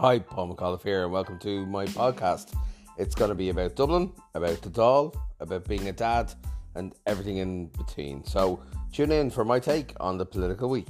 Hi, Paul McAuliffe here, and welcome to my podcast. It's going to be about Dublin, about the Dáil, about being a dad, and everything in between. So tune in for my take on the political week.